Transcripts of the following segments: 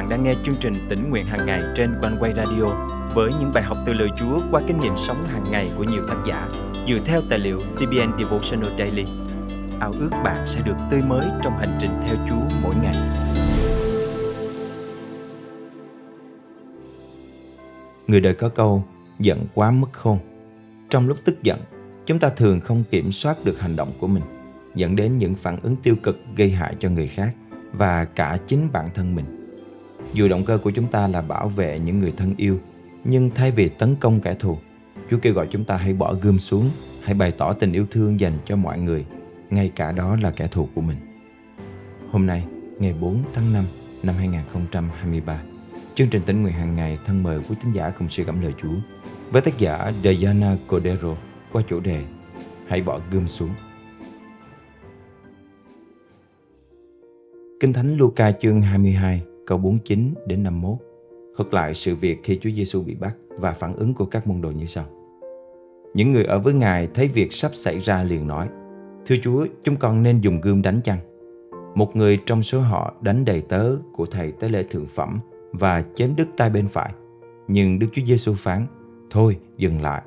bạn đang nghe chương trình tỉnh nguyện hàng ngày trên quanh quay radio với những bài học từ lời Chúa qua kinh nghiệm sống hàng ngày của nhiều tác giả dựa theo tài liệu CBN Devotional Daily. Ao ước bạn sẽ được tươi mới trong hành trình theo Chúa mỗi ngày. Người đời có câu giận quá mất khôn. Trong lúc tức giận, chúng ta thường không kiểm soát được hành động của mình, dẫn đến những phản ứng tiêu cực gây hại cho người khác và cả chính bản thân mình. Dù động cơ của chúng ta là bảo vệ những người thân yêu, nhưng thay vì tấn công kẻ thù, Chúa kêu gọi chúng ta hãy bỏ gươm xuống, hãy bày tỏ tình yêu thương dành cho mọi người, ngay cả đó là kẻ thù của mình. Hôm nay, ngày 4 tháng 5 năm 2023, chương trình tỉnh nguyện hàng ngày thân mời quý tín giả cùng suy gẫm lời Chúa với tác giả Diana Cordero qua chủ đề Hãy bỏ gươm xuống. Kinh Thánh Luca chương 22 câu 49 đến 51 thuật lại sự việc khi Chúa Giêsu bị bắt và phản ứng của các môn đồ như sau. Những người ở với Ngài thấy việc sắp xảy ra liền nói Thưa Chúa, chúng con nên dùng gươm đánh chăng? Một người trong số họ đánh đầy tớ của thầy tế lễ thượng phẩm và chém đứt tay bên phải. Nhưng Đức Chúa Giêsu phán Thôi dừng lại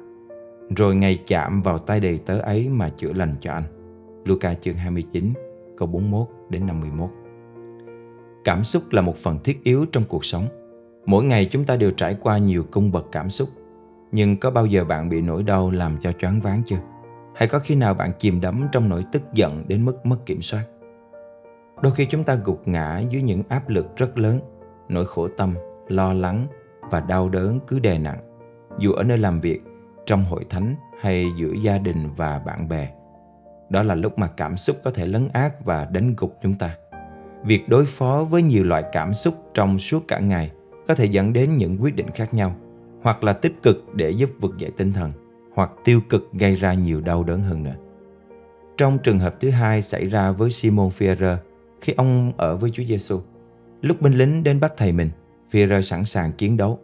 Rồi Ngài chạm vào tay đầy tớ ấy mà chữa lành cho anh Luca chương 29 câu 41 đến 51 Cảm xúc là một phần thiết yếu trong cuộc sống. Mỗi ngày chúng ta đều trải qua nhiều cung bậc cảm xúc. Nhưng có bao giờ bạn bị nỗi đau làm cho choáng váng chưa? Hay có khi nào bạn chìm đắm trong nỗi tức giận đến mức mất kiểm soát? Đôi khi chúng ta gục ngã dưới những áp lực rất lớn, nỗi khổ tâm, lo lắng và đau đớn cứ đè nặng. Dù ở nơi làm việc, trong hội thánh hay giữa gia đình và bạn bè. Đó là lúc mà cảm xúc có thể lấn át và đánh gục chúng ta việc đối phó với nhiều loại cảm xúc trong suốt cả ngày có thể dẫn đến những quyết định khác nhau hoặc là tích cực để giúp vực dậy tinh thần hoặc tiêu cực gây ra nhiều đau đớn hơn nữa. Trong trường hợp thứ hai xảy ra với Simon Fierre khi ông ở với Chúa Giêsu. Lúc binh lính đến bắt thầy mình, Fierre sẵn sàng chiến đấu.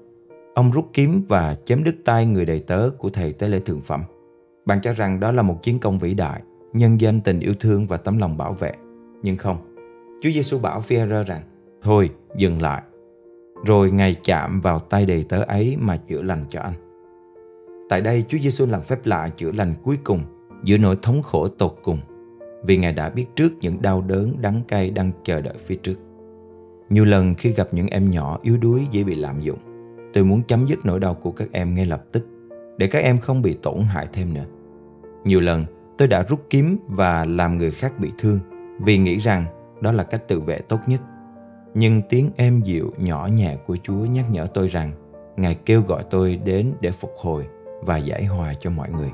Ông rút kiếm và chém đứt tay người đầy tớ của thầy tế lễ thượng phẩm. Bạn cho rằng đó là một chiến công vĩ đại, nhân danh tình yêu thương và tấm lòng bảo vệ. Nhưng không, Chúa Giêsu bảo Phi-e-rơ rằng, Thôi, dừng lại. Rồi Ngài chạm vào tay đầy tớ ấy mà chữa lành cho anh. Tại đây Chúa Giêsu làm phép lạ chữa lành cuối cùng Giữa nỗi thống khổ tột cùng, Vì Ngài đã biết trước những đau đớn đắng cay đang chờ đợi phía trước. Nhiều lần khi gặp những em nhỏ yếu đuối dễ bị lạm dụng, Tôi muốn chấm dứt nỗi đau của các em ngay lập tức, Để các em không bị tổn hại thêm nữa. Nhiều lần, tôi đã rút kiếm và làm người khác bị thương, Vì nghĩ rằng đó là cách tự vệ tốt nhất. Nhưng tiếng êm dịu nhỏ nhẹ của Chúa nhắc nhở tôi rằng Ngài kêu gọi tôi đến để phục hồi và giải hòa cho mọi người.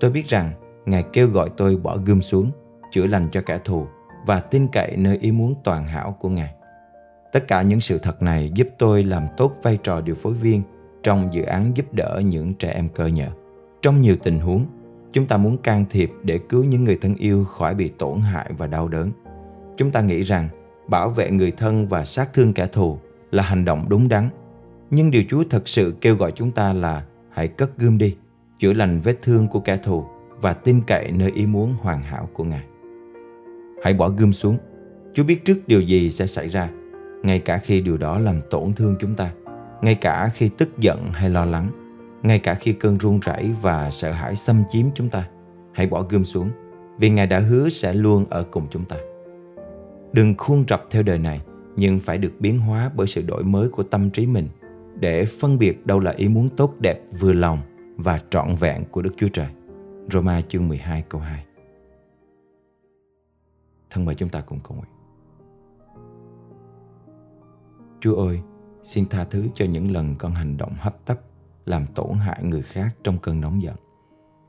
Tôi biết rằng Ngài kêu gọi tôi bỏ gươm xuống, chữa lành cho kẻ thù và tin cậy nơi ý muốn toàn hảo của Ngài. Tất cả những sự thật này giúp tôi làm tốt vai trò điều phối viên trong dự án giúp đỡ những trẻ em cơ nhở. Trong nhiều tình huống, chúng ta muốn can thiệp để cứu những người thân yêu khỏi bị tổn hại và đau đớn. Chúng ta nghĩ rằng bảo vệ người thân và sát thương kẻ thù là hành động đúng đắn. Nhưng điều Chúa thật sự kêu gọi chúng ta là hãy cất gươm đi, chữa lành vết thương của kẻ thù và tin cậy nơi ý muốn hoàn hảo của Ngài. Hãy bỏ gươm xuống. Chúa biết trước điều gì sẽ xảy ra, ngay cả khi điều đó làm tổn thương chúng ta, ngay cả khi tức giận hay lo lắng, ngay cả khi cơn run rẩy và sợ hãi xâm chiếm chúng ta. Hãy bỏ gươm xuống, vì Ngài đã hứa sẽ luôn ở cùng chúng ta. Đừng khuôn rập theo đời này, nhưng phải được biến hóa bởi sự đổi mới của tâm trí mình để phân biệt đâu là ý muốn tốt đẹp vừa lòng và trọn vẹn của Đức Chúa Trời. Roma chương 12 câu 2 Thân mời chúng ta cùng cầu nguyện. Chúa ơi, xin tha thứ cho những lần con hành động hấp tấp làm tổn hại người khác trong cơn nóng giận.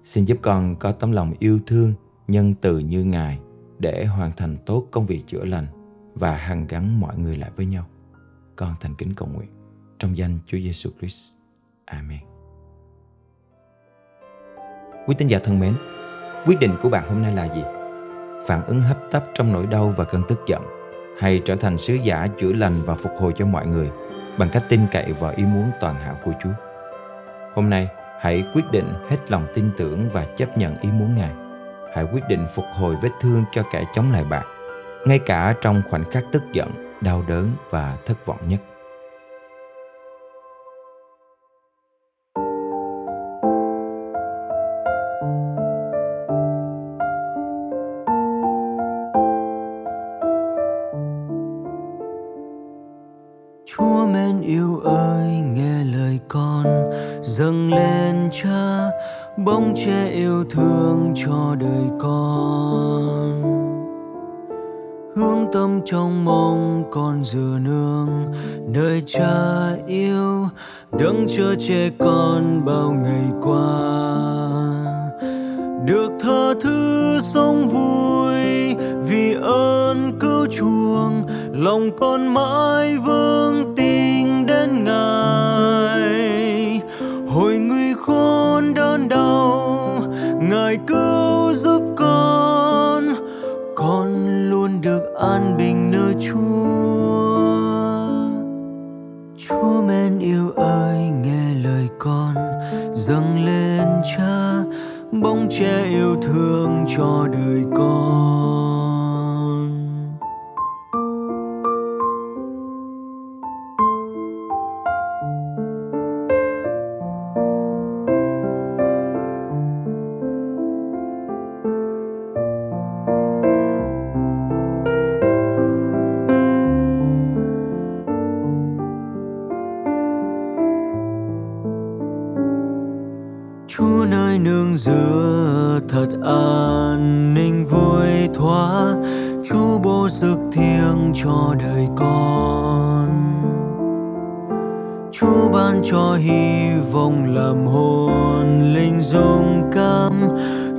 Xin giúp con có tấm lòng yêu thương, nhân từ như Ngài để hoàn thành tốt công việc chữa lành và hàn gắn mọi người lại với nhau. Con thành kính cầu nguyện trong danh Chúa Giêsu Christ. Amen. Quý tín giả thân mến, quyết định của bạn hôm nay là gì? Phản ứng hấp tấp trong nỗi đau và cơn tức giận hay trở thành sứ giả chữa lành và phục hồi cho mọi người bằng cách tin cậy vào ý muốn toàn hảo của Chúa. Hôm nay, hãy quyết định hết lòng tin tưởng và chấp nhận ý muốn Ngài hãy quyết định phục hồi vết thương cho kẻ chống lại bạn, ngay cả trong khoảnh khắc tức giận, đau đớn và thất vọng nhất. Chúa mến yêu ơi, nghe lời con dâng lên cha bóng che yêu thương cho đời con. Hướng tâm trong mong con dừa nương nơi cha yêu đấng chở che con bao ngày qua. Được tha thứ sống vui vì ơn cứu chuồng, lòng con mãi vương tình đến ngài. Khốn đau ngài cứu giúp con con luôn được an bình Chúa nơi nương dựa thật an ninh vui thoa Chúa bố dực thiêng cho đời con. Chúa ban cho hy vọng làm hồn linh dung cảm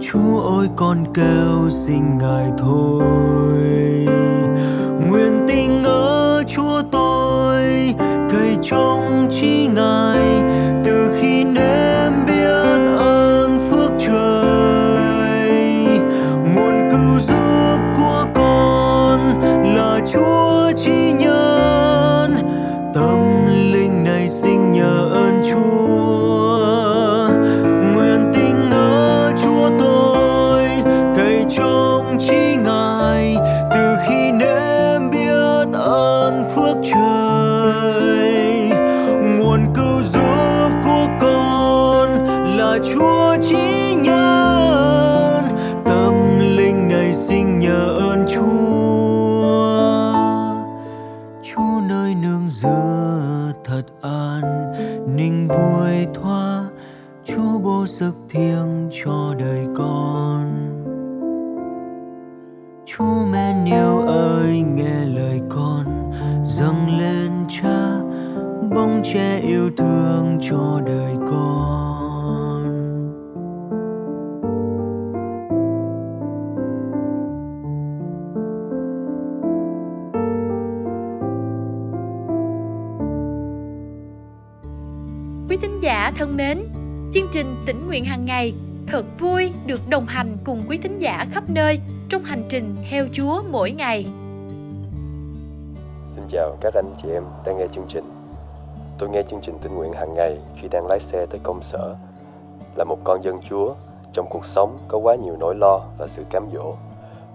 Chúa ơi, con kêu xin Ngài thôi. Nguyện tình ở Chúa tôi, cây trong chi Ngài. Nơi nương dựa thật an ninh vui thoa Chúa bố sức thiêng cho đời con. Chúa mẹ yêu ơi, nghe lời con, dâng lên cha, bóng che yêu thương cho đời con. Thân mến, chương trình tỉnh nguyện hàng ngày thật vui được đồng hành cùng quý thính giả khắp nơi trong hành trình theo Chúa mỗi ngày. Xin chào các anh chị em đang nghe chương trình. Tôi nghe chương trình tình nguyện hàng ngày khi đang lái xe tới công sở. Là một con dân Chúa, trong cuộc sống có quá nhiều nỗi lo và sự cám dỗ.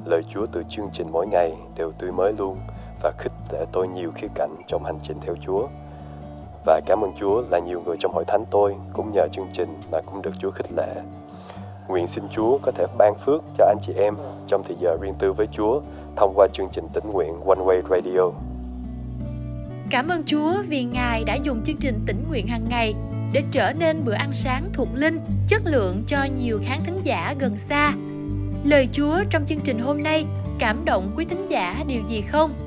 Lời Chúa từ chương trình mỗi ngày đều tươi mới luôn và khích lệ tôi nhiều khía cạnh trong hành trình theo Chúa. Và cảm ơn Chúa là nhiều người trong hội thánh tôi cũng nhờ chương trình mà cũng được Chúa khích lệ. Nguyện xin Chúa có thể ban phước cho anh chị em trong thời giờ riêng tư với Chúa thông qua chương trình tỉnh nguyện One Way Radio. Cảm ơn Chúa vì Ngài đã dùng chương trình tỉnh nguyện hàng ngày để trở nên bữa ăn sáng thuộc linh, chất lượng cho nhiều khán thính giả gần xa. Lời Chúa trong chương trình hôm nay cảm động quý thính giả điều gì không?